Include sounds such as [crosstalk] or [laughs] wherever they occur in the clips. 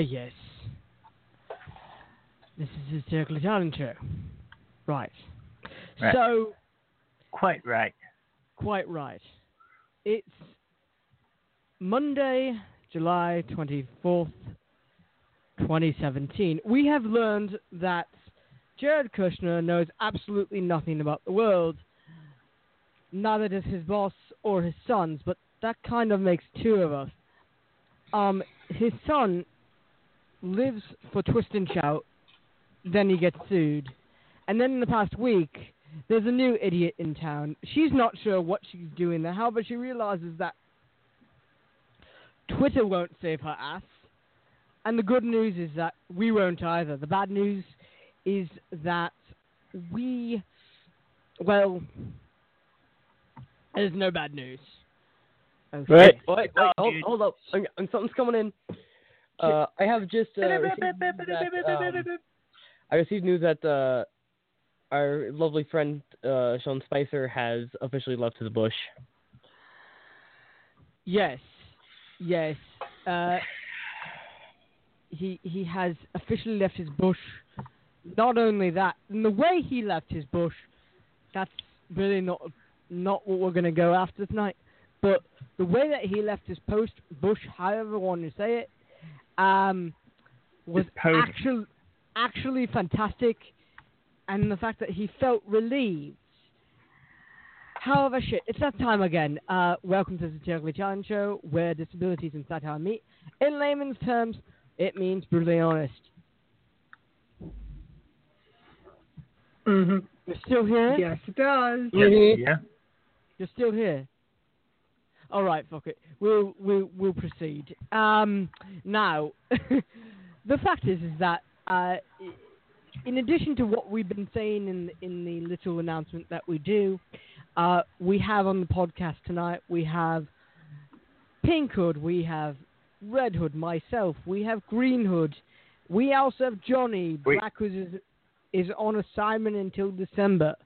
Yes. This is the Circle Challenge show. Right. Right. So, Quite right. quite right. It's Monday, July 24th, 2017. We have learned that Jared Kushner knows absolutely nothing about the world. Neither does his boss or his sons, but that kind of makes two of us. Um, his son lives for Twist and Shout, then he gets sued. And then in the past week, there's a new idiot in town. She's not sure what she's doing there. However, she realizes that Twitter won't save her ass. And the good news is that we won't either. The bad news is that we, well, there's no bad news. Oh, Wait, wait, wait, hold, hold up. Um, something's coming in. Uh, I have just uh, received news that, um, I received news that uh, our lovely friend uh, Sean Spicer has officially left his bush. Yes, yes. Uh, he he has officially left his bush. Not only that, and the way he left his bush, that's really not not what we're gonna go after tonight. But the way that he left his post bush, however you want to say it, um, was actually actually fantastic, and the fact that he felt relieved. However, shit, it's that time again. Uh, welcome to the Satirically Challenge Show, where disabilities and satire meet. In layman's terms, it means brutally honest. Mm-hmm. You're still here? Yes, it does. Yeah. You're still here. All right, fuck it. We'll we'll we'll proceed. Um, now, [laughs] the fact is is that uh, in addition to what we've been saying in in the little announcement that we do, uh, we have on the podcast tonight. We have Pink Hood. We have Red Hood. Myself. We have Green Hood. We also have Johnny. Wait. Black Hood is is on assignment until December.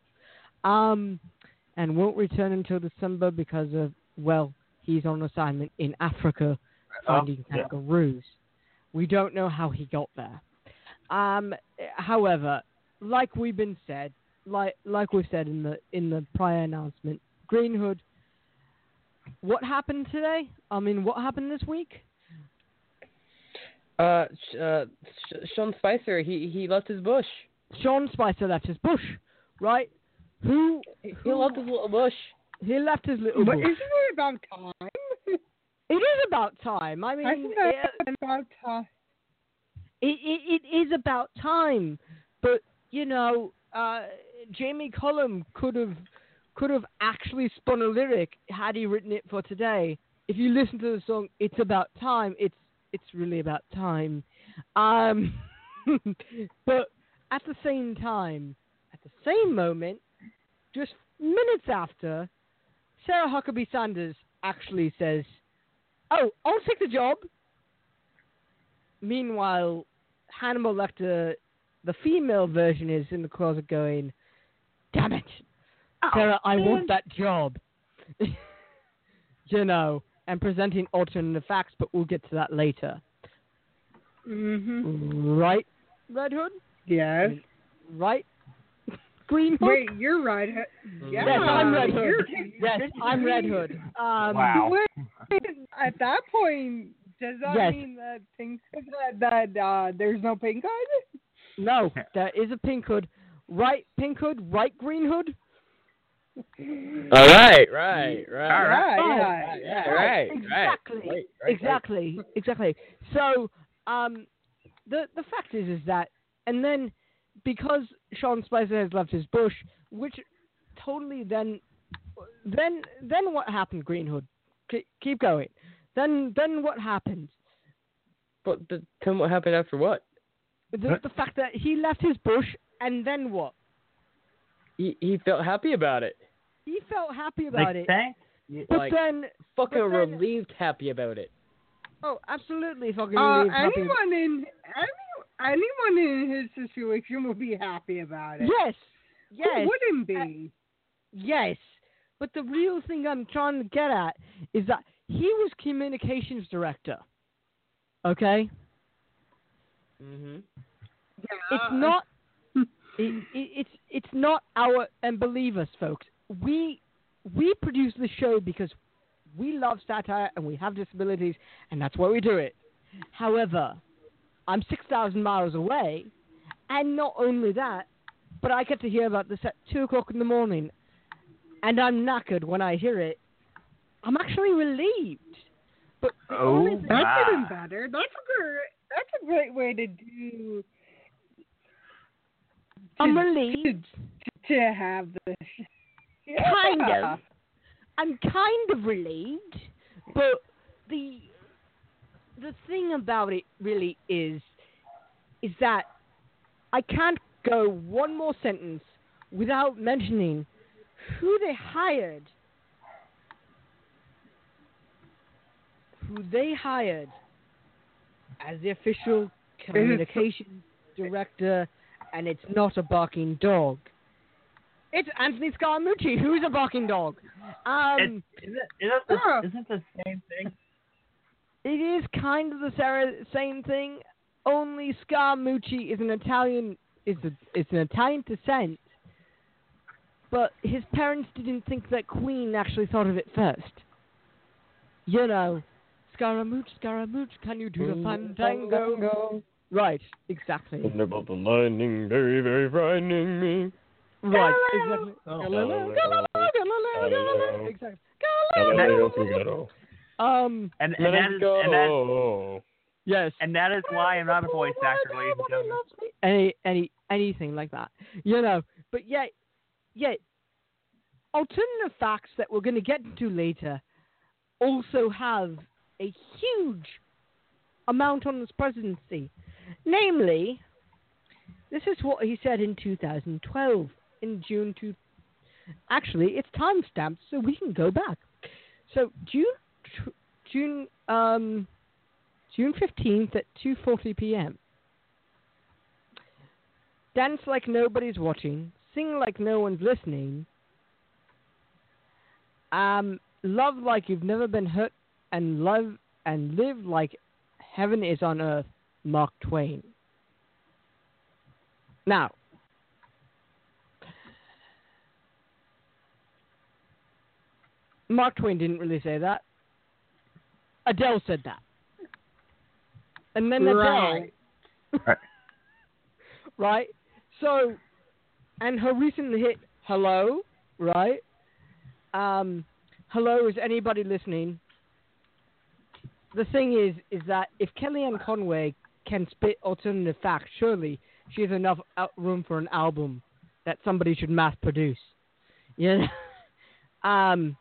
Um, and won't return until December because of well, he's on assignment in Africa finding yeah. kangaroos. We don't know how he got there. Um, however, like we've been said, like like we've said in the in the prior announcement, Green Hood. What happened today? I mean, what happened this week? Uh, uh, Sean Spicer, he he left his bush. Sean Spicer left his bush, right? Who He left his little bush. He left his little But bush. isn't it about time? [laughs] It is about time. I mean, I it, that's about time. it, it, it is about time. But you know, uh, Jamie Cullum could have could have actually spun a lyric had he written it for today. If you listen to the song, it's about time. It's it's really about time. Um, [laughs] but at the same time, at the same moment, just minutes after, Sarah Huckabee Sanders actually says, "Oh, I'll take the job." Meanwhile, Hannibal Lecter, the female version, is in the closet going, "Damn it, Sarah, I want that job." [laughs] you know, and presenting alternative facts, but we'll get to that later. Mm-hmm. Right, Red Hood? Yes. Right? Green Hood? Wait, you're right. Yeah, Yes, I'm Red Hood. [laughs] Yes, I'm Red Hood. [laughs] Um, Wow. Wait, at that point, does that Yes. mean that pink that that uh, there's no pink hood? No, there is a pink hood. Right pink hood, right green hood. All right, right, right, Yeah, Right. yeah, right, right, exactly, right, right, right. exactly, exactly. So, um, the the fact is, is that, and then because Sean Spicer has left his bush, which totally then, then then what happened, Green Hood? Ke- keep going. Then then what happened? But the, then what happened after what? The, the fact that he left his bush, and then what? He he felt happy about it. He felt happy about Like, it, thanks. but like then fucking but then- relieved happy about it. oh, absolutely fucking Uh, relieved, happy. anyone in any, anyone in his situation would be happy about it. Yes, Who wouldn't be? Yes, but the real thing I'm trying to get at is that he was communications director. Okay, Mm-hmm. Yeah. it's not. [laughs] it, it, it's it's not our and believe us, folks. We we produce the show because we love satire and we have disabilities, and that's why we do it. However, I'm six thousand miles away, and not only that, but I get to hear about this at two o'clock in the morning, and I'm knackered when I hear it. I'm actually relieved. But Oh, That's Ah. even better. That's a great. That's a great way to do. I'm relieved. to have this. [laughs] Kind of. I'm kind of relieved, but the the thing about it really is is that I can't go one more sentence without mentioning who they hired. Who they hired as the official communication [laughs] director, and it's not a barking dog. It's Anthony Scaramucci, who's a barking dog. Um, It, isn't, isn't, the, Yeah. isn't the same thing? It is kind of the same thing. Only Scaramucci is an Italian is a, is an Italian descent, but his parents didn't think that Queen actually thought of it first. You know, Scaramouche, Scaramouche, can you do the fandango? Right, exactly. Thunderbolt and lightning, very, very frightening me. Right, exactly. Oh, Galileo, Galileo, Galileo, Galileo, Galileo. Exactly. Galileo Galileo. Um, And, and, Let that and, that, go. yes. and that is why I'm not a voice actor, ladies and gentlemen. Any, any, anything like that, you know. But yet, yet, alternative facts that we're going to get into later also have a huge amount on his presidency. Namely, this is what he said in 2012, in June two. Actually, it's time stamped, so we can go back. So June, tw- June, um, June 15th at 2:40 p.m. Dance like nobody's watching, sing like no one's listening. Um, love like you've never been hurt, and love and live like heaven is on earth. Mark Twain. Now, Mark Twain didn't really say that. Adele said that. And then Adele Right. Right. [laughs] right? So, and her recent hit, Hello, right? Um, hello, is anybody listening? The thing is, is that if Kellyanne Conway can spit alternative facts, surely she has enough room for an album that somebody should mass produce. Yeah. [laughs] um,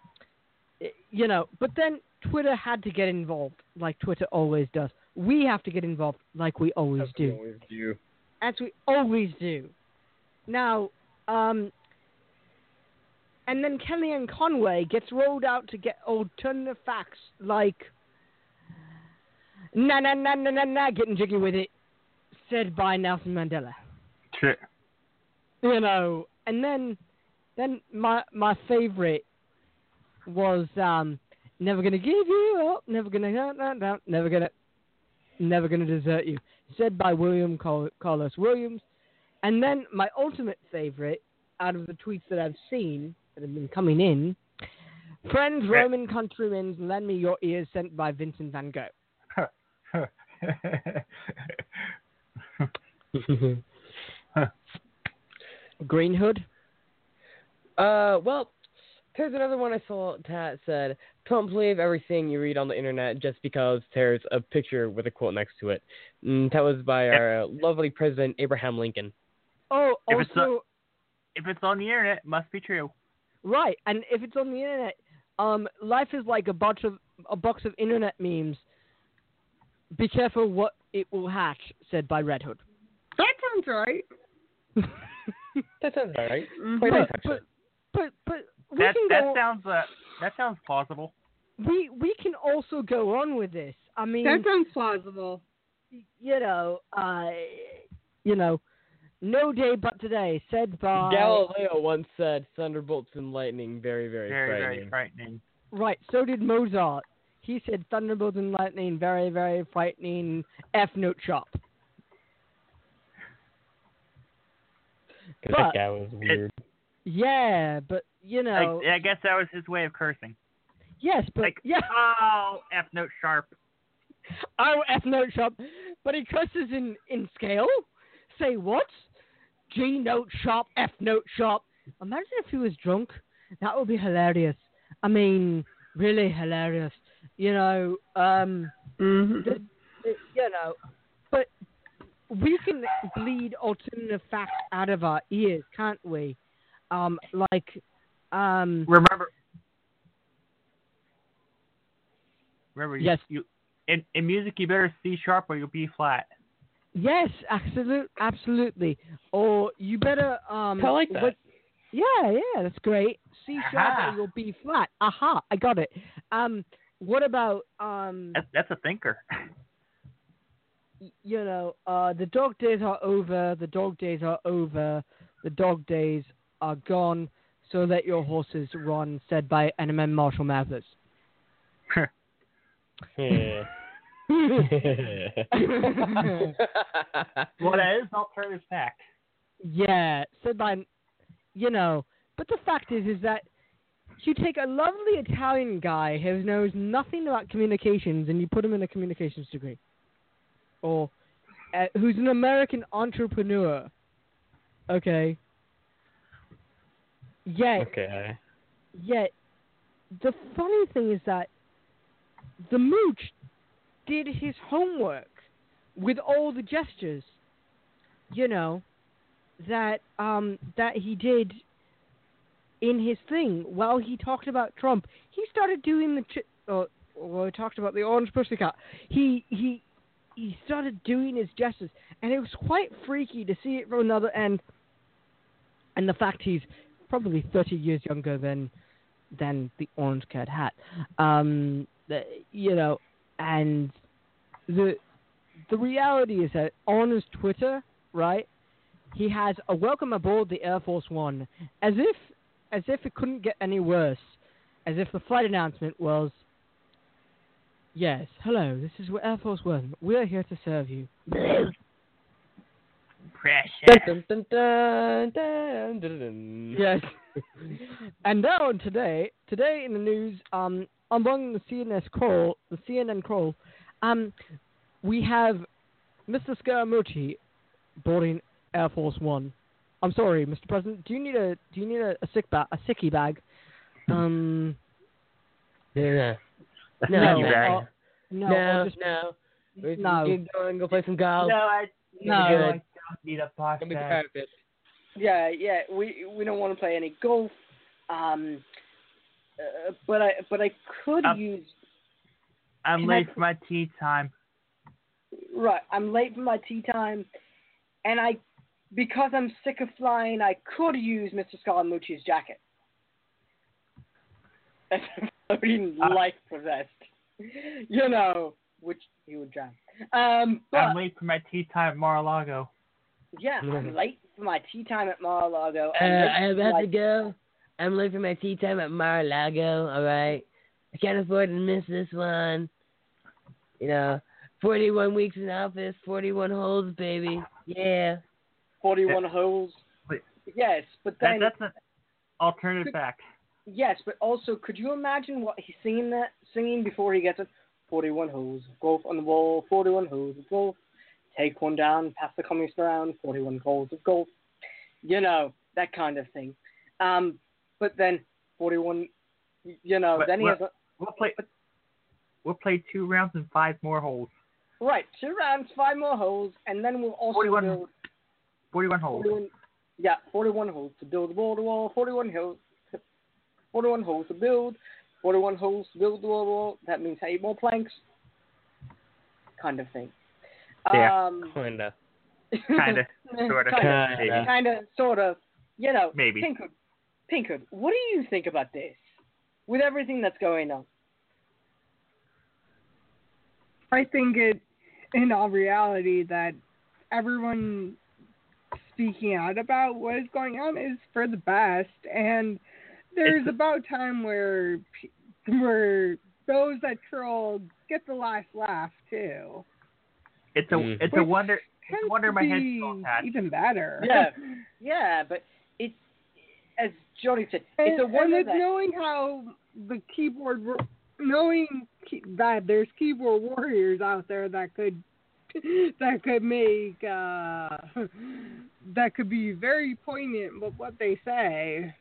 you know, but then Twitter had to get involved, like Twitter always does. we have to get involved like we always do. Always do. as we always do. Now, um, and then Kellyanne Conway gets rolled out to get alternative facts like na na na na na na getting jiggy with it, said by Nelson Mandela. Shit. You know, and then then my my favorite was um never gonna give you up, never gonna no, no, no, never gonna never gonna desert you, said by William Col- Carlos Williams. And then my ultimate favorite out of the tweets that I've seen that have been coming in, friends, Roman countrymen, lend me your ears, sent by Vincent Van Gogh. [laughs] Green Hood. Uh, well, there's another one I saw that said, "Don't believe everything you read on the internet just because there's a picture with a quote next to it." And that was by our lovely President Abraham Lincoln. Oh, If it's also If it's on the internet, it must be true. right. And if it's on the internet, um, life is like a bunch of a box of internet memes. Be careful what it will hatch, said by Red Hood. That sounds right. [laughs] That sounds all right. [laughs] Quite but, but but we That can that go. sounds uh that sounds plausible. we we can also go on with this. I mean, That sounds plausible. you know, uh, you know, no day but today, said by Galileo once said, "Thunderbolts and lightning, very, very, Very frightening." very frightening. right. So did Mozart. He said thunderbolts and lightning, very very frightening. F note shop. 'Cause But- that guy was weird. Yeah, but you know, Like, I guess that was his way of cursing. yes, but like, yeah, Oh, F note sharp. oh F note sharp. But he curses in in scale. Say what? G note sharp, F note sharp. Imagine if he was drunk. That would be hilarious. I mean, really hilarious. You know, um, Mhm. th- th- you know, but we can bleed alternative facts out of our ears, can't we? Um, like, um, Remember. Remember. you- Yes. You, in in music, you better C sharp or you'll B flat. yes, absolute, absolutely. Or you better, um, I like that. what- yeah, yeah, that's great. C sharp Aha. or you'll be flat. Aha, I got it. Um, what about um? That's that's a thinker. you know, uh, the dog days are over. The dog days are over. The dog days are gone. So let your horses run, said by Eminem Marshall Mathers. [laughs] Yeah. well, that is alternative fact. yeah, said by, you know, but the fact is, is that you take a lovely Italian guy who knows nothing about communications and you put him in a communications degree, or uh, who's an American entrepreneur. Okay. Yet, okay. yet, the funny thing is that the mooch did his homework with all the gestures, you know, that um that he did in his thing while he talked about Trump. He started doing the ch- well, we talked about the orange pussycat. He he he started doing his gestures, and it was quite freaky to see it from another end. And the fact he's probably 30 years younger than than the orange cat hat. Um, the, you know, and the the reality is that on his Twitter, right, he has a welcome aboard the Air Force One, as if as if it couldn't get any worse, as if the flight announcement was. Yes, hello. This is Air Force One. We're here to serve you. [laughs] Precious. Dun, dun, dun. Yes. [laughs] and now today, today in the news, um, among the CNN crawl, the CNN crawl, um, we have Mr. Scaramucci boarding Air Force One. I'm sorry, Mr. President. Do you need a do you need a, a sick bag, a sicky bag? Um, [laughs] Yeah. no, No, Sicky bag. uh, no, No, or just- no. We no. go and go play some golf. No, I No. I don't need a Don't be podcast. competitive. Yeah, yeah. We we don't want to play any golf. Um, uh, but I but I could Um, use I'm Can I- late for my tee time. right. I'm late for my tee time, and I, because I'm sick of flying, I could use Mr. Scaramucci's jacket. [laughs] That's floating Uh, life possessed. You know, which he would drown. Um, but I'm late for my tee time at Mar-a-Lago. Yeah, [laughs] I'm late for my tee time at Mar-a-Lago. Uh, I'm late I'm about my- to go. I'm late for my tee time at Mar-a-Lago. All right, I can't afford to miss this one. You know, 41 weeks in office, 41 holes, baby. Yeah. 41 holes. Wait. Yes, but That, then that's an alternative fact. yes, but also could you imagine what he's singing that singing before he gets it? 41 holes of golf on the wall, 41 holes of golf. Take one down, pass the communist around, 41 holes of golf. You know, that kind of thing. Um, but then 41, you know, But then he has a, We'll play. We'll play two rounds and five more holes. right, two rounds, five more holes, and then we'll also 41 build Forty-one holes. 41, yeah, 41 holes to build the wall wall, 41 holes, 41 holes to build, 41 holes to build the wall wall. That means eight more planks, kind of thing. Yeah. Um, Kinda. [laughs] Kinda, sorta, Kinda, maybe. kinda, sorta. You know, Maybe. Pinkhood, Pinkhood, what do you think about this? With everything that's going on. I think it, in all reality, that everyone speaking out about what is going on is for the best, and there's It's- about time where where those that troll get the last laugh too. It's a Mhm. it's a wonder it's a wonder my be headphones had. even better. Yeah, [laughs] yeah, but it's as Jody said, and, it's a wonder it's that knowing how the keyboard, wor- knowing that there's keyboard warriors out there that could [laughs] that could make uh, [laughs] that could be very poignant with what they say.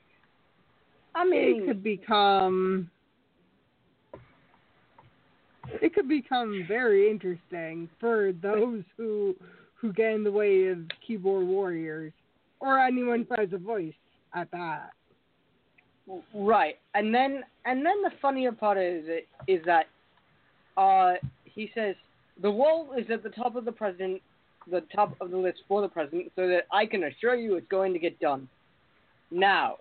I mean, It could become it could become very interesting for those who who get in the way of keyboard warriors or anyone who has a voice at that. Right, and then and then the funnier part is it is that uh, he says the wall is at the top of the president, the top of the list for the president, so that I can assure you it's going to get done. Now,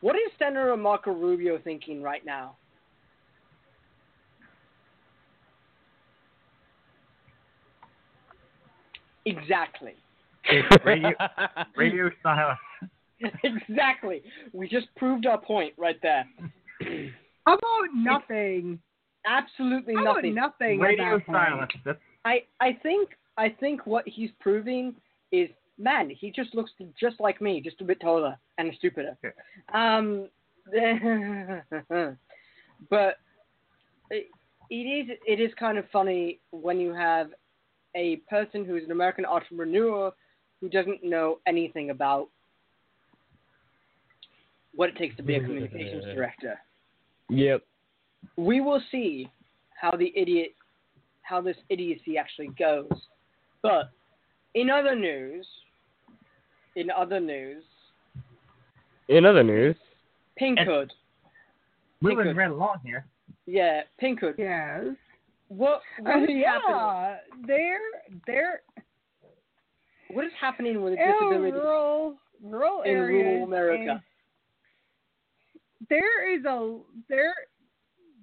what is Senator Marco Rubio thinking right now? Exactly. [laughs] Radio radio silence. exactly. We just proved our point right there. [clears throat] How about nothing? Absolutely How about nothing. nothing? Radio that silence. I I think I think what he's proving is man, he just looks just like me, just a bit taller and stupider. Okay. Um, [laughs] but it, it is it is kind of funny when you have a person who is an American entrepreneur who doesn't know anything about what it takes to be a [laughs] communications director. Yep. We will see how the idiot how this idiocy actually goes. But in other news, in other news, In other news, Pinkhood. moving Pinkhood. right along here. Yeah, Pinkhood. Yes. What [laughs] what happening? yeah, they're they're What is happening with disability rural rural in areas. rural America? There is a there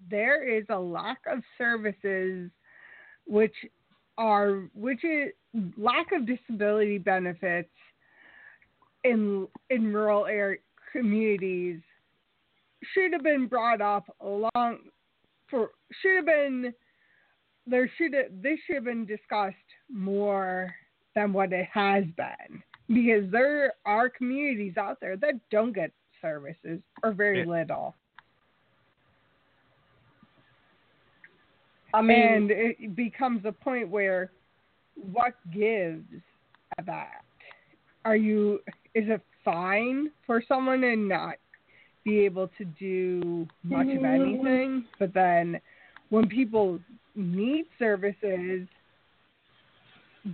there is a lack of services which are which is lack of disability benefits in in rural area communities should have been brought up along for should have been there should have this should have been discussed more than what it has been. Because there are communities out there that don't get services or very Yeah. little. I mean, and it becomes a point where what gives at that? Are you is it fine for someone to not be able to do much of mm-hmm. anything? But then when people need services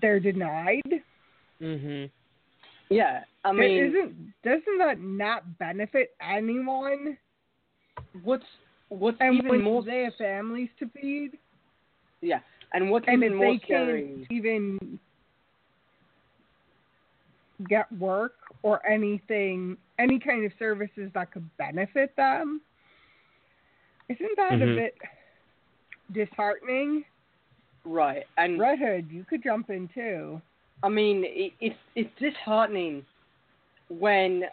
they're denied mhm. yeah. I mean, isn't doesn't that not benefit anyone what's what's and even more they have families to feed Yeah, And what's and even if more they scary, can't even get work or anything, any kind of services that could benefit them, isn't that Mhm. a bit disheartening? right? And Red Hood, you could jump in too. I mean, it, it's it's disheartening when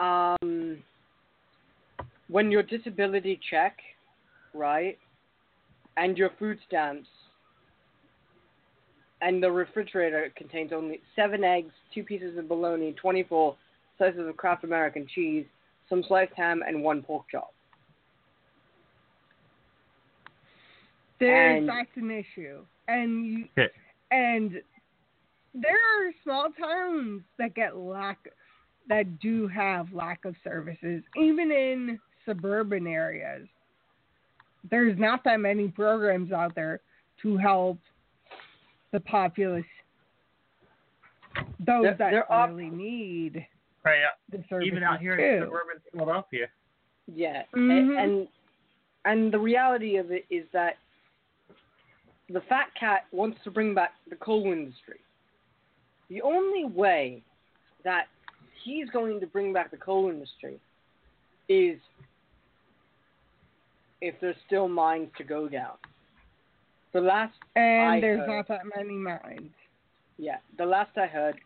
um when your disability check, right, and your food stamps, and the refrigerator contains only seven eggs, two pieces of bologna, twenty-four slices of Kraft American cheese, some sliced ham, and one pork chop. There's And- that's an issue, and you, Okay. and there are small towns that get lack that do have lack of services, even in suburban areas. There's not that many programs out there to help the populace, those There- that there are- really need Right, yeah. the services Even out here too. in suburban Philadelphia. Yeah, a- Mhm. and and the reality of it is that the fat cat wants to bring back the coal industry. The only way that he's going to bring back the coal industry is if there's still mines to go down. The last and I there's heard- not that many mines. yeah, the last I heard,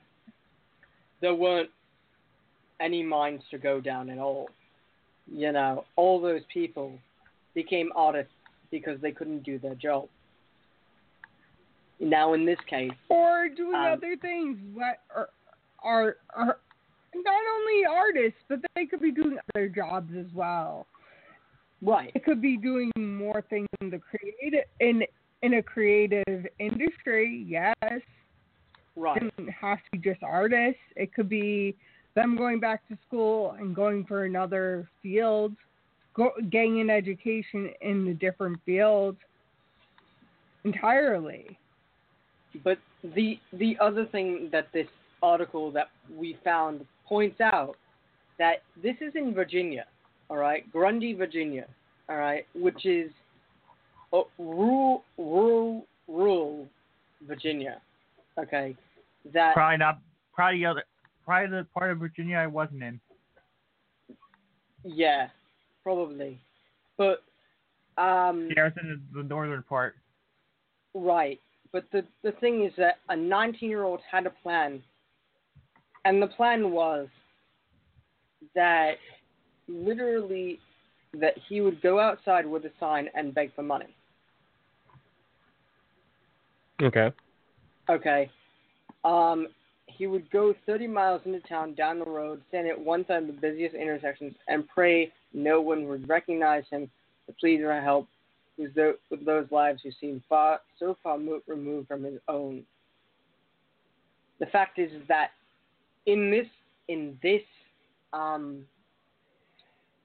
there weren't any mines to go down at all. You know, all those people became artists because they couldn't do their job. Now, in this case, or doing Um, other things. What are, are are not only artists but they could be doing other jobs as well. Right, it could be doing more things in the creative in in a creative industry yes. Right, it doesn't have to be just artists. It could be them going back to school and going for another field go, getting an education in a different field entirely But the the other thing that this article that we found points out that this is in Virginia, all right, Grundy, Virginia, all right, which is uh, rural, rural, rural Virginia, okay. That Probably not. Probably the other. Probably the part of Virginia I wasn't in. yeah, probably, but um, Yeah, I was in the, the northern part. Right. But the the thing is that a 19 year old had a plan, and the plan was that literally that he would go outside with a sign and beg for money. Okay. Okay. Um, he would go 30 miles into town down the road, stand at one side of the busiest intersections, and pray no one would recognize him to plead for help with, those lives who seem far so far removed from his own. The fact is, is that in this in this um,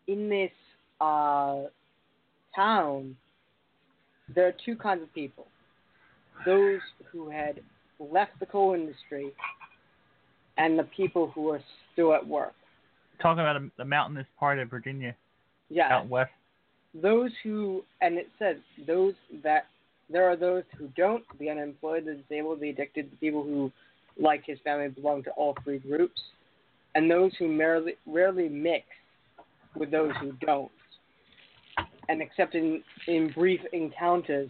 in this uh, town, there are two kinds of people those who had left the coal industry and the people who are still at work. Talking about a, the mountainous part of Virginia, Yeah, out west. Those who, and it says those that there are those who don't, the unemployed, the disabled, the addicted, the people who, like his family, belong to all three groups, and those who merely, rarely mix with those who don't, and except in, in brief encounters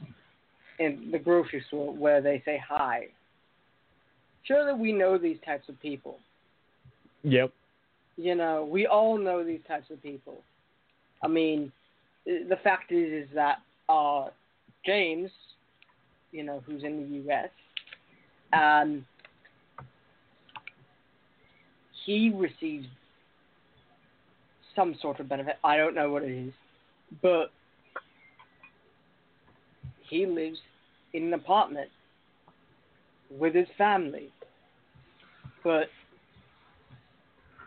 in the grocery store where they say hi. Surely we know these types of people. Yep. You know, we all know these types of people. I mean, the fact is, is that uh, James, you know, who's in the U.S., um, he receives some sort of benefit. I don't know what it is, but he lives in an apartment with his family. But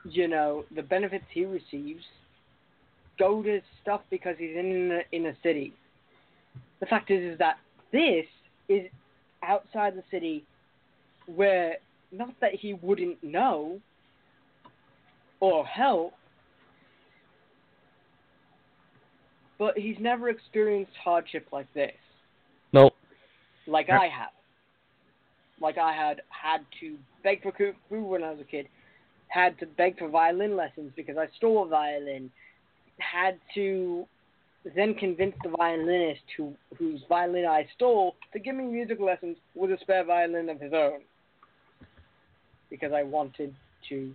you know, the benefits he receives go to stuff because he's in the in a city. The fact is, is that this is outside the city, where not that he wouldn't know or help, but he's never experienced hardship like this. Nope. like I have. Like I had had to beg for food when I was a kid, had to beg for violin lessons because I stole a violin, had to then convince the violinist who whose violin I stole to give me music lessons with a spare violin of his own because I wanted to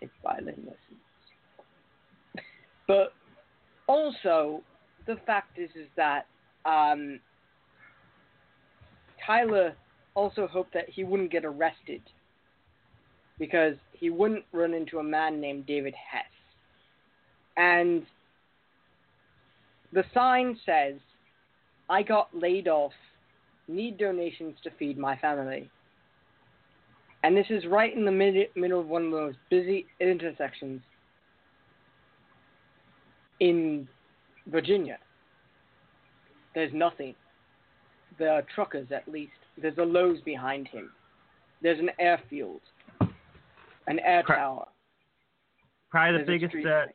take violin lessons. But also, the fact is is that um, Tyler also hoped that he wouldn't get arrested because he wouldn't run into a man named David Hess. And the sign says, I got laid off, need donations to feed my family. And this is right in the mid- middle of one of the most busy intersections in Virginia. There's nothing. There are truckers, at least. There's a Lowe's behind him. There's an airfield, an air tower. Probably the There's biggest, uh.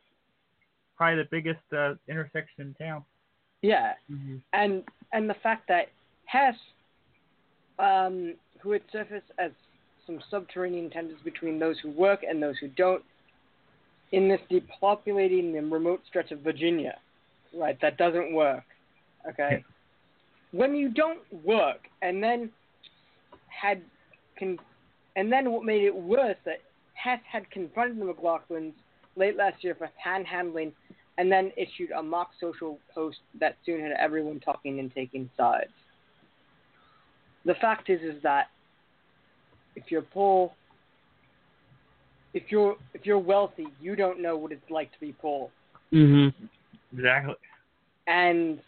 Probably the biggest uh, intersection in town. Yeah, Mm-hmm. and and the fact that Hess, um, who had surfaced as some subterranean tensions between those who work and those who don't, in this depopulating and remote stretch of Virginia, right? That doesn't work. Okay, when you don't work, and then had con- and then what made it worse that Hess had confronted the McLaughlins late last year for panhandling and then issued a mock social post that soon had everyone talking and taking sides. The fact is is that if you're poor if you're if you're wealthy, you don't know what it's like to be poor. Mm-hmm. Exactly. And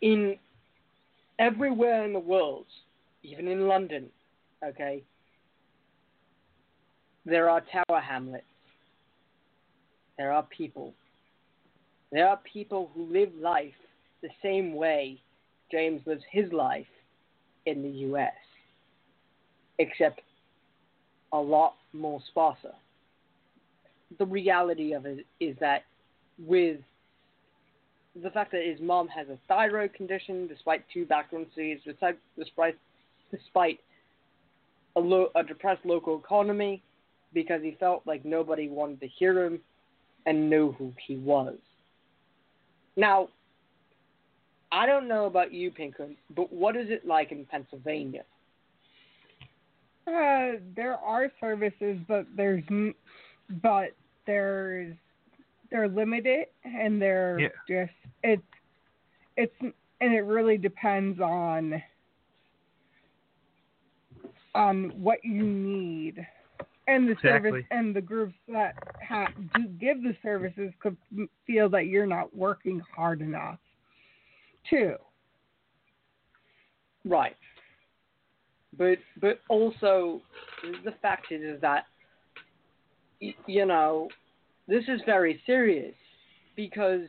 in everywhere in the world, even in London, okay, there are tower hamlets. There are people. There are people who live life the same way James lives his life in the US, except a lot more sparser. The reality of it is that with the fact that his mom has a thyroid condition, despite two background studies, despite despite, despite a, lo- a depressed local economy, because he felt like nobody wanted to hear him and know who he was. Now, I don't know about you, Pinkham, but what is it like in Pennsylvania? Uh, there are services, but there's but there's they're limited and they're Yeah. just it's it's and it really depends on on what you need and the service and the groups that ha- do give the services could feel that you're not working hard enough too Right. But but also the fact is is that you know this is very serious because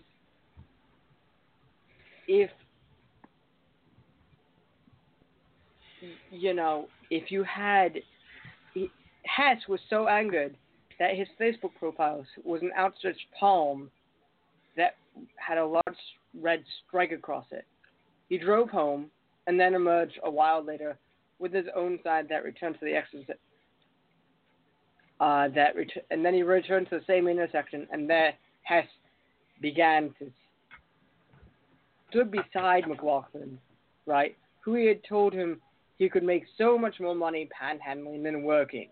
if you know if you had he- Hess was so angered that his Facebook profile was an outstretched palm that had a large red strike across it. He drove home and then emerged a while later with his own side that returned to the exit. Uh, that ret- and then he returned to the same intersection, and there Hess began to stood beside McLaughlin, right? Who he had told him he could make so much more money panhandling than working,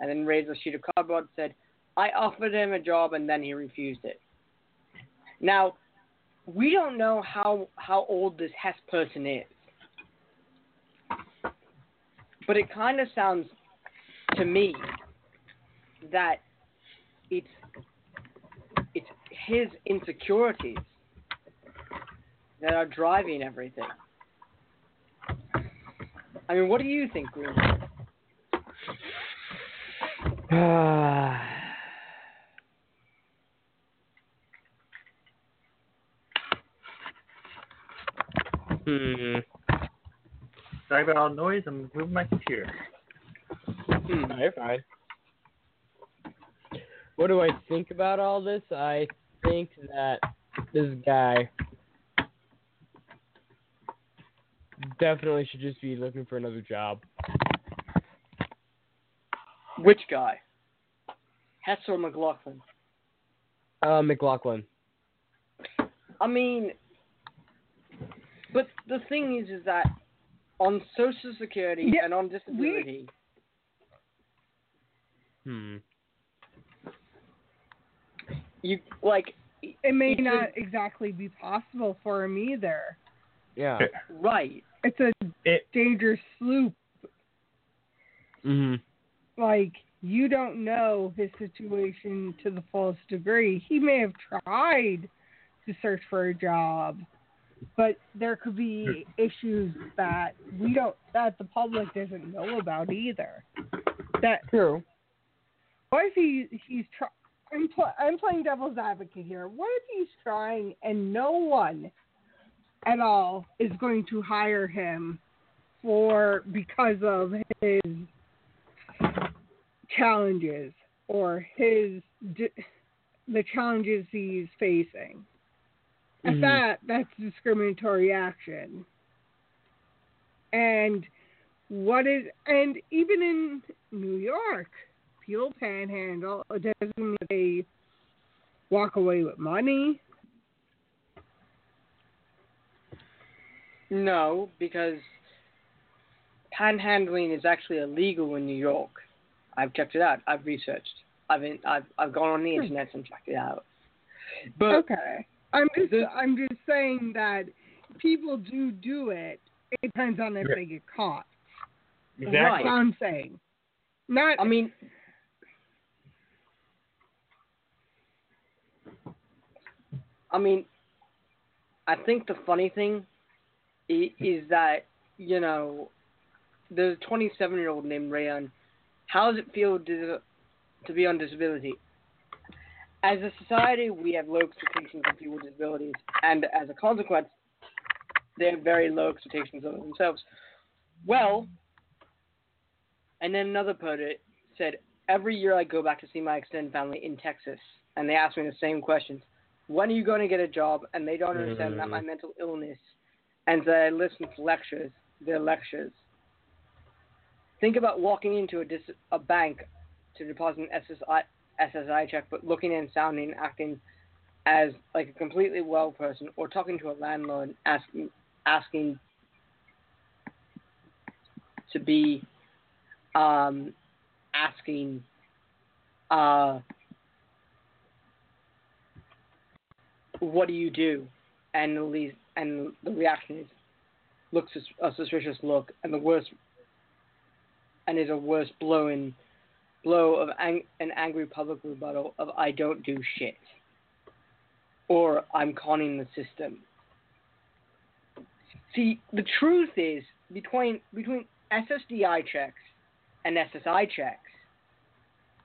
and then raised a sheet of cardboard and said, "I offered him a job, and then he refused it." Now, we don't know how how old this Hess person is, but it kind of sounds to me that it's it's his insecurities that are driving everything. I mean, what do you think, Green? [sighs] Hmm. Sorry about all the noise. I'm moving my computer. Hmm. You're fine. What do I think about all this? I think that this guy definitely should just be looking for another job. Which guy? Hess or McLaughlin? Uh, McLaughlin. I mean, but the thing is, is that on Social Security Yeah, and on disability, Hmm. you like It may You could- not exactly be possible for him either. Yeah. right. It's a It- dangerous sloop. Mhm. Like you don't know his situation to the fullest degree. He may have tried to search for a job, but there could be issues that we don't that the public doesn't know about either. That True. what if he he's try, I'm pl- I'm playing devil's advocate here. What if he's trying and no one at all is going to hire him for because of his challenges or his the challenges he's facing. At Mhm. that, that's discriminatory action. And what is and even in New York, people panhandle. It doesn't mean they walk away with money. No, because panhandling is actually illegal in New York. I've checked it out. I've researched. I've been, I've I've gone on the hmm. internet and checked it out. But okay, I'm just the- I'm just saying that people do do it. It depends on if they get caught. Exactly. That's what I'm saying. Not I mean, I mean, I think the funny thing is, is that you know, there's a 27 year old named Rayan. How does it feel to to be on disability? As a society, we have low expectations of people with disabilities, and as a consequence, they have very low expectations of themselves. Well, and then another poet said, Every year I go back to see my extended family in Texas, and they ask me the same questions. When are you going to get a job? And they don't understand that my mm. mental illness, and so I listen to lectures, their lectures. Think about walking into a, dis- a bank to deposit an SSI, SSI check, but looking and sounding, acting as like a completely well person, or talking to a landlord asking asking to be um, asking uh, what do you do? And the least, and the reaction is looks a suspicious look and the worst and is a worse blow in blow of ang- an angry public rebuttal of I don't do shit or I'm conning the system. See, the truth is between between SSDI checks and SSI checks.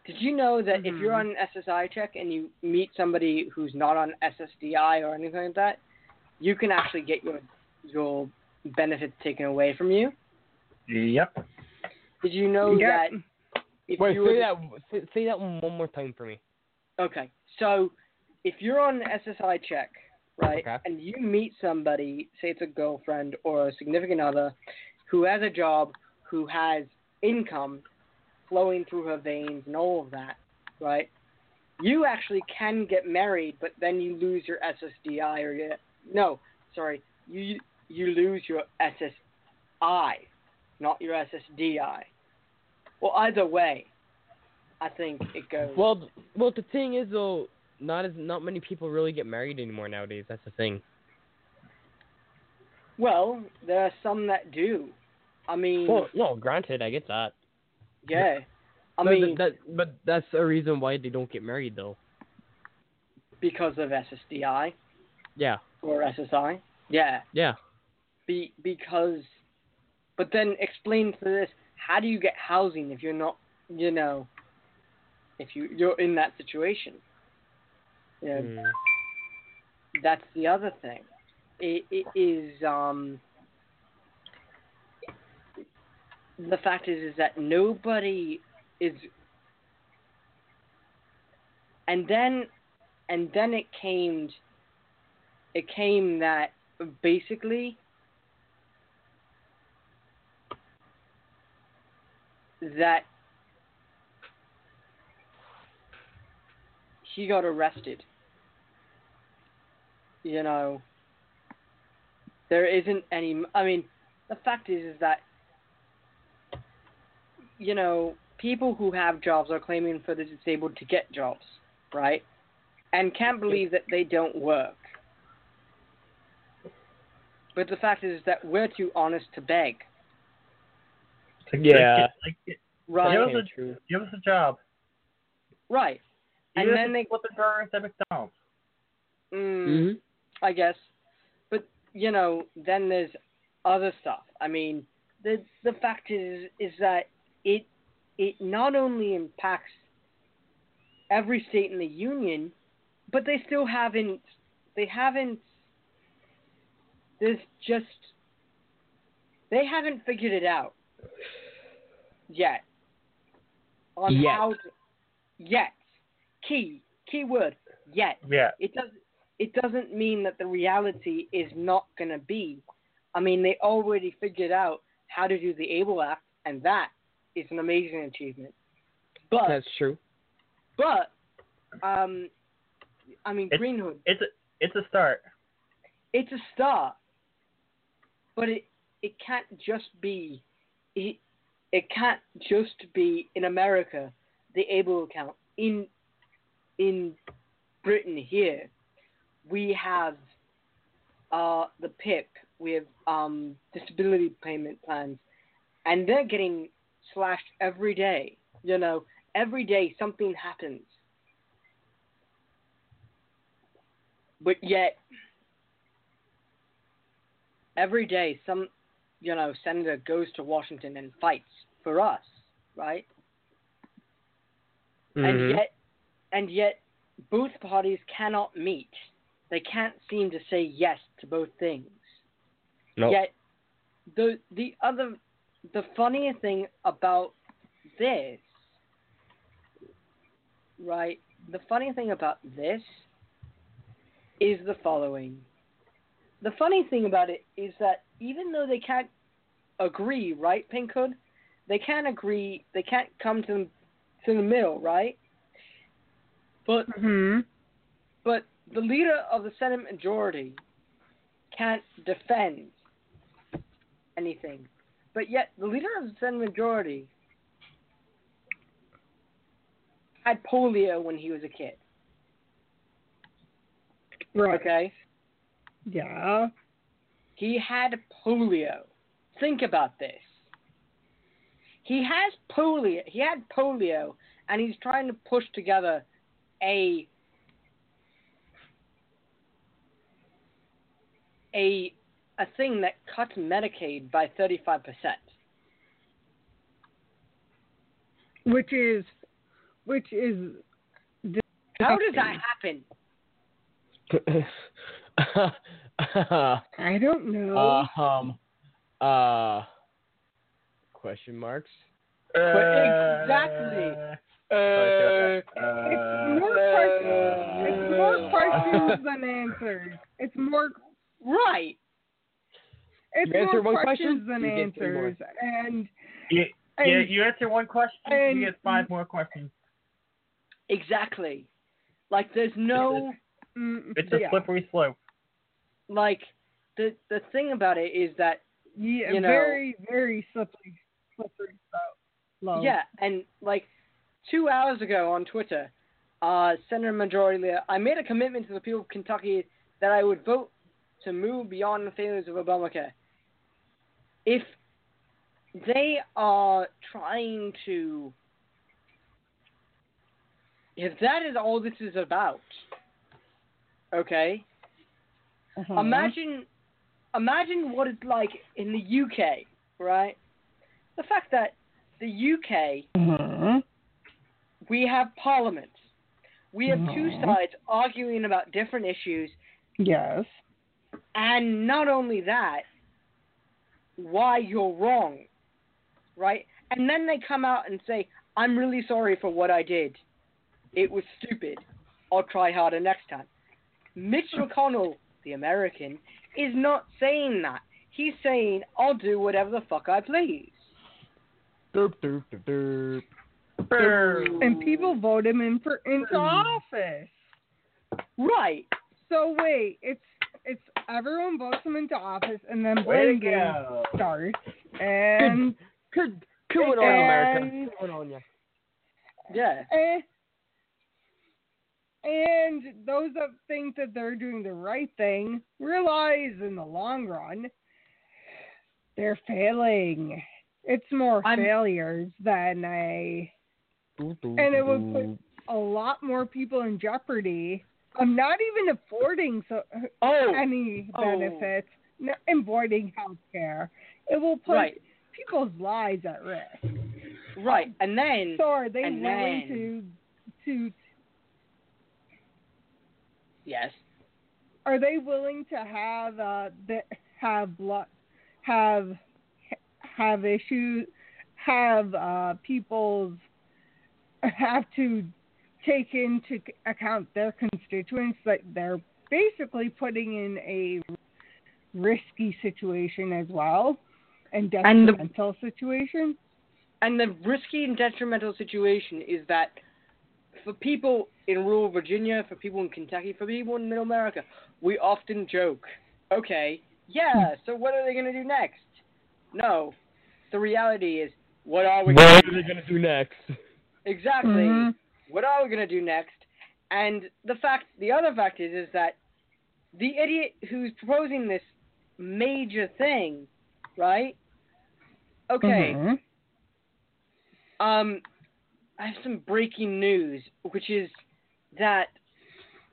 Did you know that if you're mm-hmm. on an SSI check and you meet somebody who's not on SSDI or anything like that, you can actually get your your benefits taken away from you? Yep. Did you know Yep. that if Wait, you say that. Say, say that one one more time for me. Okay, so if you're on SSI check, right, Okay. and you meet somebody, say it's a girlfriend or a significant other, who has a job, who has income flowing through her veins and all of that, right? You actually can get married, but then you lose your SSDI or your no, sorry, you you lose your SSI, not your SSDI. Well, either way, I think it goes. Well, well, the thing is though, not as not many people really get married anymore nowadays. That's the thing. Well, there are some that do. I mean, Well, no, granted, I get that. yeah. [laughs] I But mean, that, but that's a reason why they don't get married though. because of SSDI Yeah, or SSI. Yeah. yeah. Be because, but then explain to this: how do you get housing if you're not, you know, if you you're in that situation? Yeah. Mm. that's the other thing. It, it is um the fact is is that nobody is and then and then it came it came that basically that he got arrested. You know, there isn't any. I mean, the fact is, is that you know people who have jobs are claiming for the disabled to get jobs, right? And can't believe that they don't work. But the fact is that we're too honest to beg. Yeah. Like, like, Right. Give us, a, give us a job. Right. And Even then if they it's the burgers at McDonald's. mm, hmm I guess. But you know, then there's other stuff. I mean, the the fact is is that it it not only impacts every state in the union, but they still haven't they haven't there's just they haven't figured it out yet on Yet. how to, yet key key word yet Yeah. it does it doesn't mean that the reality is not going to be. I mean, they already figured out how to do the ABLE Act, and that is an amazing achievement. But That's true. but um, I mean, It's- Greenhood, It's a it's a start. it's a start, but it it can't just be it can't just be in America the able account. In in Britain here we have uh the PIP we have um disability payment plans and they're getting slashed every day. You know every day something happens. But yet every day some you know senator goes to Washington and fights for us, right? Mhm. And yet and yet both parties cannot meet. They can't seem to say yes to both things. Yet the the other the funnier thing about this right the funny thing about this is the following. The funny thing about it is that even though they can't agree, right, Pinkhood? They can't agree. They can't come to to the middle, right? But hmm but the leader of the Senate majority can't defend anything. But yet the leader of the Senate majority had polio when he was a kid. Right. Okay? Yeah. He had polio. Think about this. He has polio. He had polio, and he's trying to push together a a a thing that cuts Medicaid by thirty five percent. Which is, which is. How does that happen? [laughs] [laughs] [laughs] I don't know. um. Uh. Question marks. But exactly. Uh, it's more questions. It's more questions than answers. It's more. Right. It's You answer more one questions question, than you get three more. answers, and Yeah, and yeah, you answer one question, and- you get five more questions. Exactly. Like there's no mm, It's a yeah. slippery slope. Like the the thing about it is that Yeah, you know- very, very slippery, slippery slope. Yeah, and like two hours ago on Twitter, uh, Senator Majority Leader, I made a commitment to the people of Kentucky that I would vote to move beyond the failures of Obamacare. If they are trying to, if that is all this is about, okay, Uh-huh. imagine, imagine what it's like in the UK, right? The fact that the UK Uh-huh. we have parliament. We have two Mhm. sides arguing about different issues, Yes. and not only that, why you're wrong, right? And then they come out and say, "I'm really sorry for what I did. It was stupid. I'll try harder next time." Mitch [laughs] McConnell, the American, is not saying that. He's saying, "I'll do whatever the fuck I please." Derp, derp, derp, derp. And people vote him in for into office. Right. So wait, it's it's everyone votes him into office, and then Way to blame game go. starts, and Good, good one on America. And- on ya. Yeah. eh, and those that think that they're doing the right thing realize in the long run they're failing. It's more I'm- failures than a Doo, doo, And it would put- a lot more people in jeopardy I'm not even affording so Oh. any Oh. benefits, n avoiding health care. It will put Right. people's lives at risk. Right. And then. So are they and willing then- to to Yes. are they willing to have uh have blo- have have issues have uh people's have to take into account their constituents that they're basically putting in a risky situation as well and And the- detrimental situation And the risky and detrimental situation is that for people in rural Virginia, for people in Kentucky, for people in Middle America, we often joke, okay, yeah, so what are they going to do next? No. The reality is, what are we going to do next? Exactly. Mhm. What are we going to do next? And the fact, the other fact is, is that the idiot who's proposing this major thing, right? Okay. Mhm. Um, I have some breaking news, which is that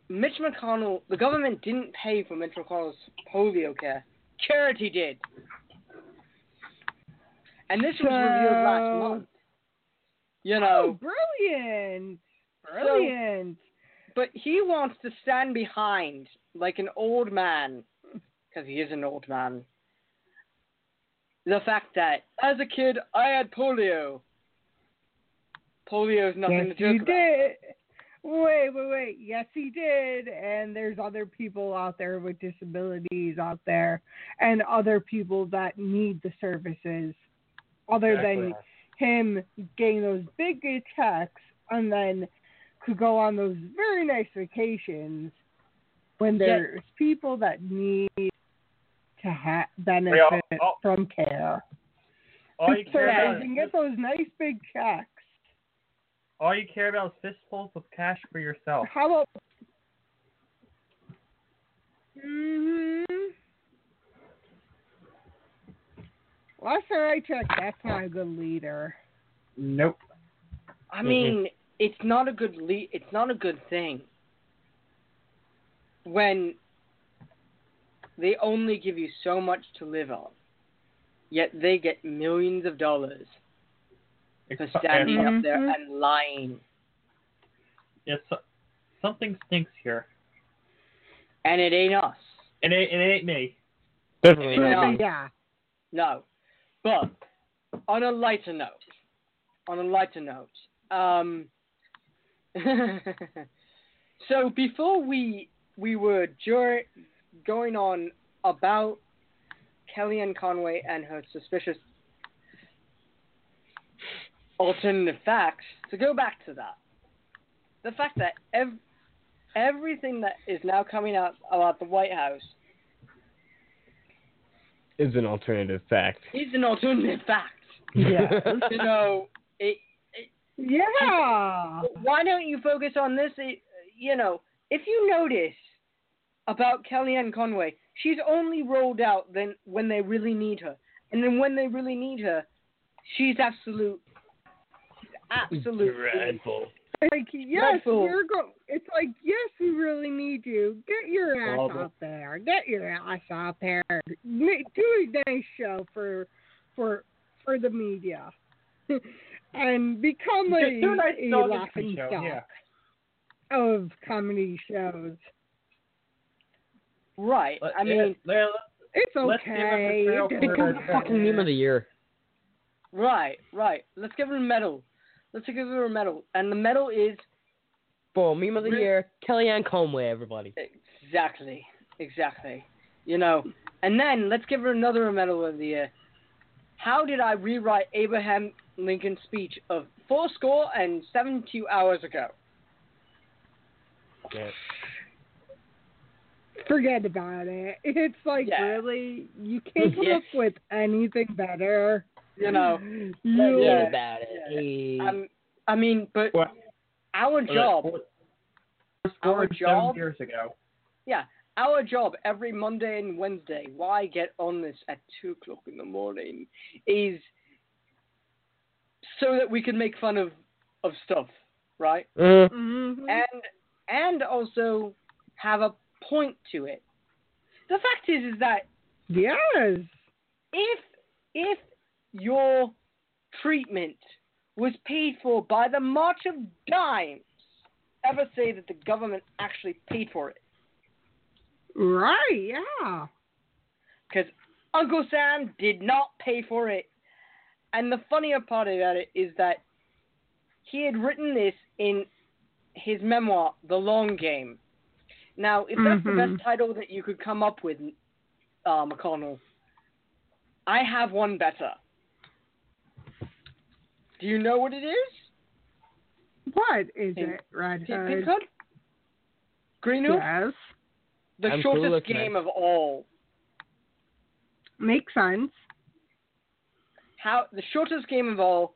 Mitch McConnell, the government didn't pay for Mitch McConnell's polio care. Charity did. And this was revealed last month. You Oh, know, brilliant. Brilliant. but he wants to stand behind like an old man, because he is an old man. The fact that as a kid I had polio. Polio is nothing yes, to joke about. did. Wait, wait, wait. Yes, he did. And there's other people out there with disabilities out there, and other people that need the services, other than him getting those big checks and then could go on those very nice vacations when Yeah. there's people that need to ha- benefit oh, oh. from care. All you so care they about can is get those nice big checks. All you care about is fistfuls of cash for yourself. How about? hmm Last time I checked, that's not a good leader. Nope. I mean, it's not a good le- it's not a good thing when they only give you so much to live on, yet they get millions of dollars for It's- standing it's- up there Mhm. and lying. it's- something stinks here, And it ain't us. and it, it ain't me. Definitely. Yeah. not me. Yeah. No. But on a lighter note, on a lighter note, um, [laughs] so before we we were jur- going on about Kellyanne Conway and her suspicious alternative facts, to go back to that, the fact that ev- everything that is now coming out about the White House Is an alternative fact. is an alternative fact. Yes. [laughs] you know, it, Yeah. why don't you focus on this? It, you know, if you notice about Kellyanne Conway, she's only rolled out then when they really need her, and then when they really need her, she's absolute, she's absolutely Dreadful. Like yes, Dreadful. we're go. It's like yes, we really need you. Get your ass Horrible. out there. Get your ass out there. Ma- Do a nice show for for for the media, [laughs] and become a, a a laughing show, stock yeah. of comedy shows. right. Let- I yeah, mean, let- It's Let's give him the okay. It for Become the fucking meme of the year. [laughs] right, right. Let's give her a medal. Let's give her a medal, and the medal is Boom, meme of the Re- year. Kellyanne Conway, everybody. exactly, exactly. You know, and then let's give her another medal of the year. How did I rewrite Abraham Lincoln's speech of four score and seventy-two hours ago? Yeah. Forget about it. It's like Yeah. really you can't come [laughs] Yeah. up with anything better. You know, You Yeah. about it. Hey. um, I mean, but What? our job, Four, four Our and seven job- years ago. yeah, our job every Monday and Wednesday. Why get on this at two o'clock in the morning? Is so that we can make fun of of stuff, right? Uh, Mhm. and and also have a point to it. The fact is, is that Yes. if if your treatment was paid for by the March of Dimes, ever say that the government actually paid for it? Right, yeah. Because Uncle Sam did not pay for it. And the funnier part about it is that he had written this in his memoir, The Long Game. Now, if that's the Mhm. best title that you could come up with, uh, McConnell, I have one better. Do you know what it is? What is Pink- it, Red Pink Hood? Uh, hood? Green Hood? Yes. The I'm shortest clueless, man. game of all. Makes sense. how the shortest game of all,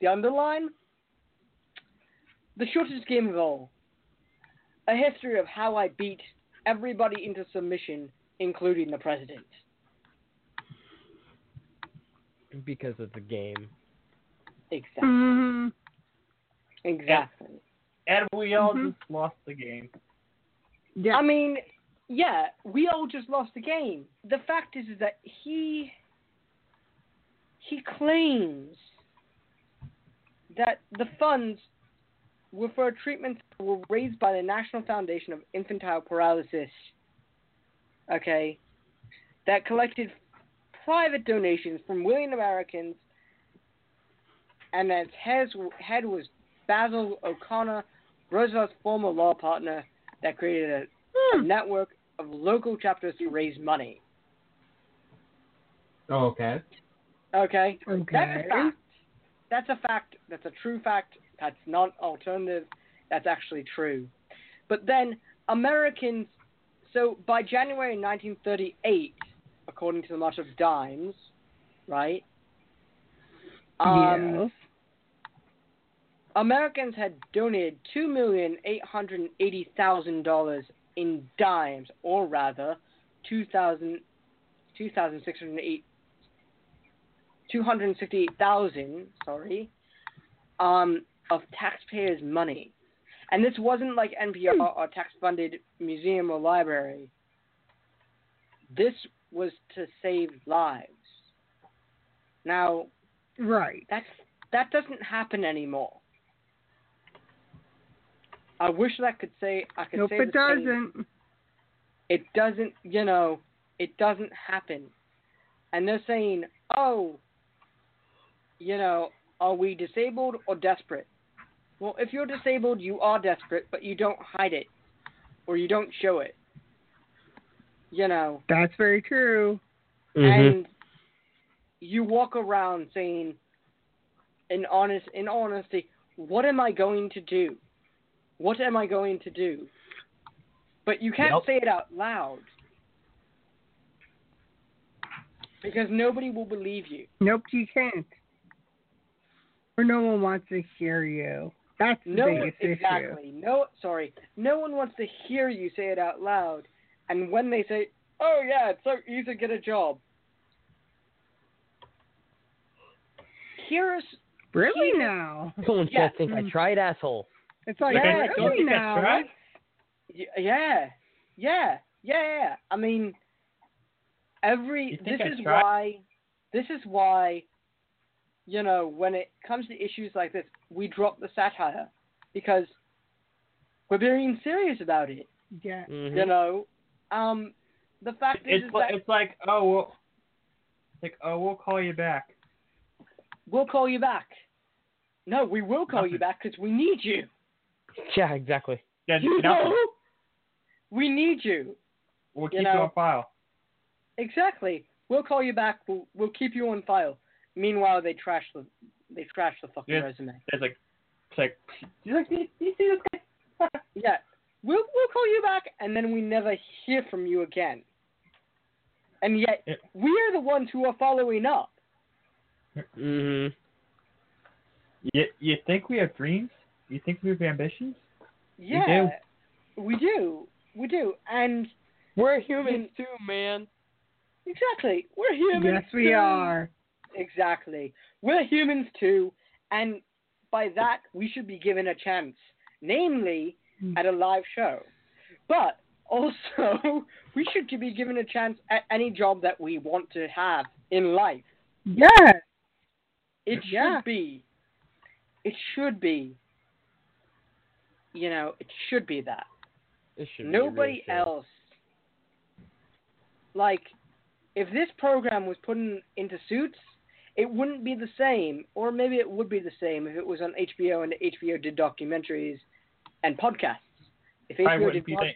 the underline, the shortest game of all, a history of how I beat everybody into submission, including the president. because of the game. Exactly. Mhm. Exactly. And we all Mhm. just lost the game. Yeah. I mean, yeah, we all just lost the game. The fact is, is that he he claims that the funds were for treatments that were raised by the National Foundation of Infantile Paralysis. Okay, that collected private donations from willing Americans, and that its head head was Basil O'Connor, Roosevelt's former law partner, that created a a Hmm. network of local chapters to raise money. Oh, okay. Okay? Okay. That's a fact. That's a fact. That's a true fact. That's not alternative. That's actually true. But then Americans, so by January 1938, according to the March of Dimes, right? Um, yes. Americans had donated two million eight hundred eighty thousand dollars in dimes, or rather, two thousand two thousand six hundred eight two hundred sixty eight thousand, sorry, um, of taxpayers' money. And this wasn't like NPR or tax funded museum or library. This was to save lives. Now, Right. that's that doesn't happen anymore. I wish that I could say I could Nope, say it the same. doesn't. It doesn't, you know, it doesn't happen. And they're saying, "Oh, you know, are we disabled or desperate?" Well, if you're disabled, you are desperate, but you don't hide it or you don't show it. You know, That's very true. Mm-hmm. and you walk around saying in honest in honesty what am i going to do what am i going to do but you can't Yep. say it out loud because nobody will believe you Nope, you can't. Or no one wants to hear you. That's the no one, biggest issue. exactly no sorry no one wants to hear you say it out loud and when they say oh yeah it's so easy to get a job here's Really He- now? Someone's Yeah. gonna think I hmm. tried, asshole. It's like Yeah, don't really think that's right. Yeah, yeah, yeah, yeah. I mean, every this is tried? why this is why you know when it comes to issues like this, we drop the satire because we're being serious about it. Yeah. Mhm. You know, um, the fact is, It's is like, that it's like oh, we'll, it's like oh, we'll call you back. we'll call you back. No, we will call you back because we need you. Yeah, exactly. Yeah, You nothing. know? We need you. We'll You keep know- you on file. Exactly. We'll call you back. We'll we'll keep you on file. Meanwhile, they trash the they trash the fucking Yeah. resume. It's like, it's like, you like, you you see this guy? [laughs] Yeah, we'll we'll call you back, and then we never hear from you again. And yet, Yeah. we are the ones who are following up. Mhm. You, you think we have dreams? You think we have ambitions? Yeah, we do, we do, and We're humans too, man. exactly, we're humans. Yes, we too. are. Exactly, we're humans too, and by that we should be given a chance, namely Hmm. at a live show. But also, [laughs] we should be given a chance at any job that we want to have in life. Yes. It should Yeah. be. It should be. You know, it should be that. It should Nobody really else. Like, if this program was put in, into suits, it wouldn't be the same. Or maybe it would be the same if it was on HBO and HBO did documentaries and podcasts. If HBO did pod-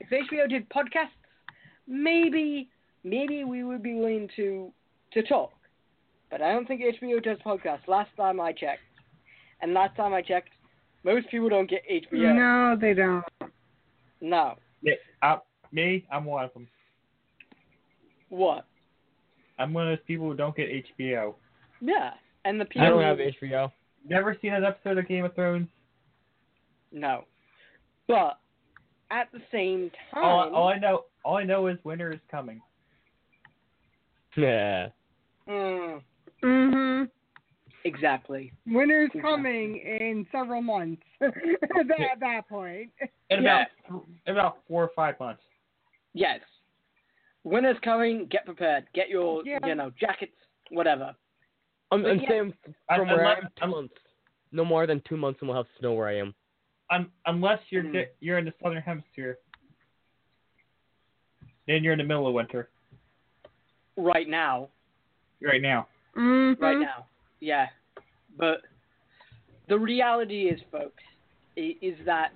if HBO did podcasts, maybe maybe we would be willing to to talk. But I don't think HBO does podcasts. Last time I checked, and last time I checked, most people don't get HBO. No, they don't. No. Yeah, uh, me, I'm one of them. What? I'm one of those people who don't get HBO. Yeah. And the people. I don't have HBO. Never seen an episode of Game of Thrones. No. But at the same time, All, all I know, all I know is winter is coming. Yeah. Mm. Mm, Mhm. Exactly. Winter's Exactly. coming in several months. at [laughs] that, at that point. In Yeah. about in about four or five months. Yes. Winter's coming. Get prepared. Get your, Yeah. you know, jackets, whatever. I'm, I'm yeah. saying Un- from where I unless- am, two months. No more than two months, and we'll have snow where I am. Un, unless you're Mm. di- you're in the southern hemisphere. Then you're in the middle of winter Right now. right now. Mhm. Right now. Yeah. But the reality is, folks, is that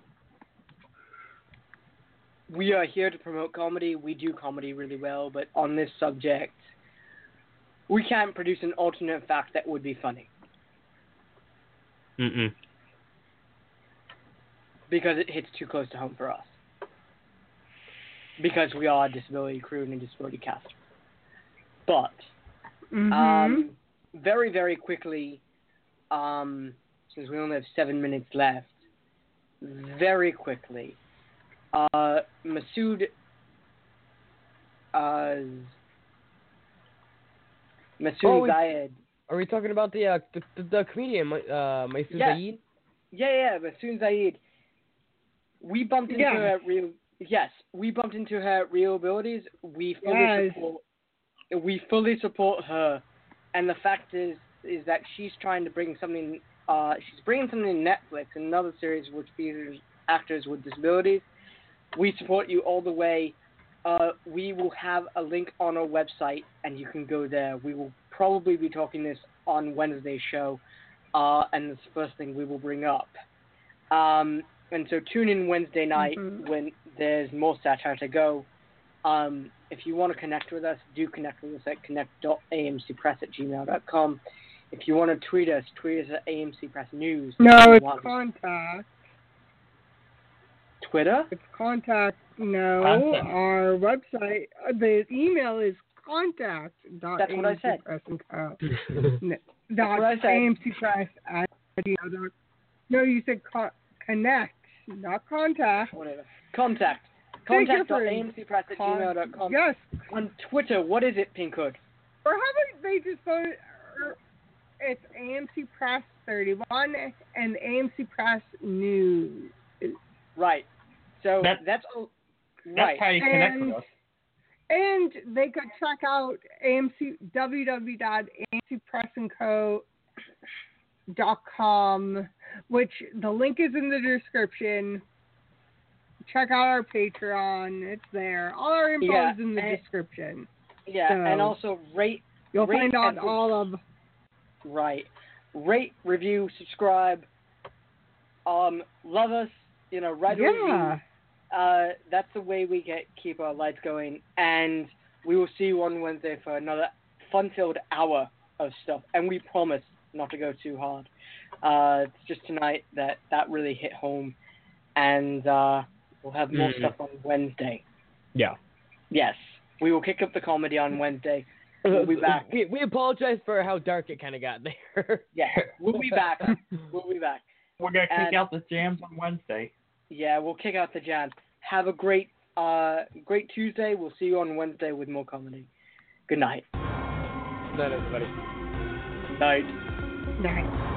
we are here to promote comedy. We do comedy really well, but on this subject, we can't produce an alternate fact that would be funny Mm-mm. because it hits too close to home for us. Because we are a disability crew and a disability cast. But Mhm. Um, very, very quickly, um, since we only have seven minutes left, very quickly, uh, Maysoon, uh, Maysoon Oh, Zayid, Are we talking about the uh, the, the, the comedian, uh, Maysoon Yeah. Zayid? yeah, yeah, Maysoon Zayid, we bumped into Yeah. her at real, yes, we bumped into her at Real Abilities. We fully Yes. support, we fully support her, and the fact is, is that she's trying to bring something. Uh, she's bringing something to Netflix, another series which features actors with disabilities. We support you all the way. Uh, we will have a link on our website, and you can go there. We will probably be talking this on Wednesday's show, uh, and it's the first thing we will bring up. Um, and so tune in Wednesday night Mhm. when there's more satire to go. Um, if you want to connect with us, do connect with us at connect.amcpress at gmail.com. If you want to tweet us, tweet us at AMC Press News. No, it's want- contact. Twitter? It's contact. No, Contact. our website. Uh, the email is contact. Dot That's what I said. Press and Co. That's Dot what I said. AMC Press at gmail dot- No, you said co- connect, not contact. Whatever. Contact. Thank you for- Contact.amcpress at Con- gmail.com. Yes. On Twitter, what is it, Pinkhood? Or how about they just go? er, It's AMC Press 31 and AMC Press News. Right. So That- that's all. That's Right. how you connect And- with us. And they could check out AMC www.amcpressandco.com, which the link is in the description. Check out our Patreon; it's there. All our info Yeah, is in the description. Yeah, So- and also rate You'll rate find out all of. Right. Rate, review, subscribe. Um, love us. You know, write a review. Yeah. Uh, that's the way we get keep our lights going. And we will see you on Wednesday for another fun-filled hour of stuff, and we promise not to go too hard. Uh, it's just tonight that that really hit home, and uh, we'll have more Mhm. stuff on Wednesday. Yeah. Yes, we will kick up the comedy on Wednesday. We'll be back. [laughs] We, we apologize for how dark it kind of got there. [laughs] Yeah, we'll be back. We'll be back. We're gonna kick And- out the jams on Wednesday. Yeah, we'll kick out the jams. Have a great, uh, great Tuesday. We'll see you on Wednesday with more comedy. Good night. Good night, everybody. Night. Nice.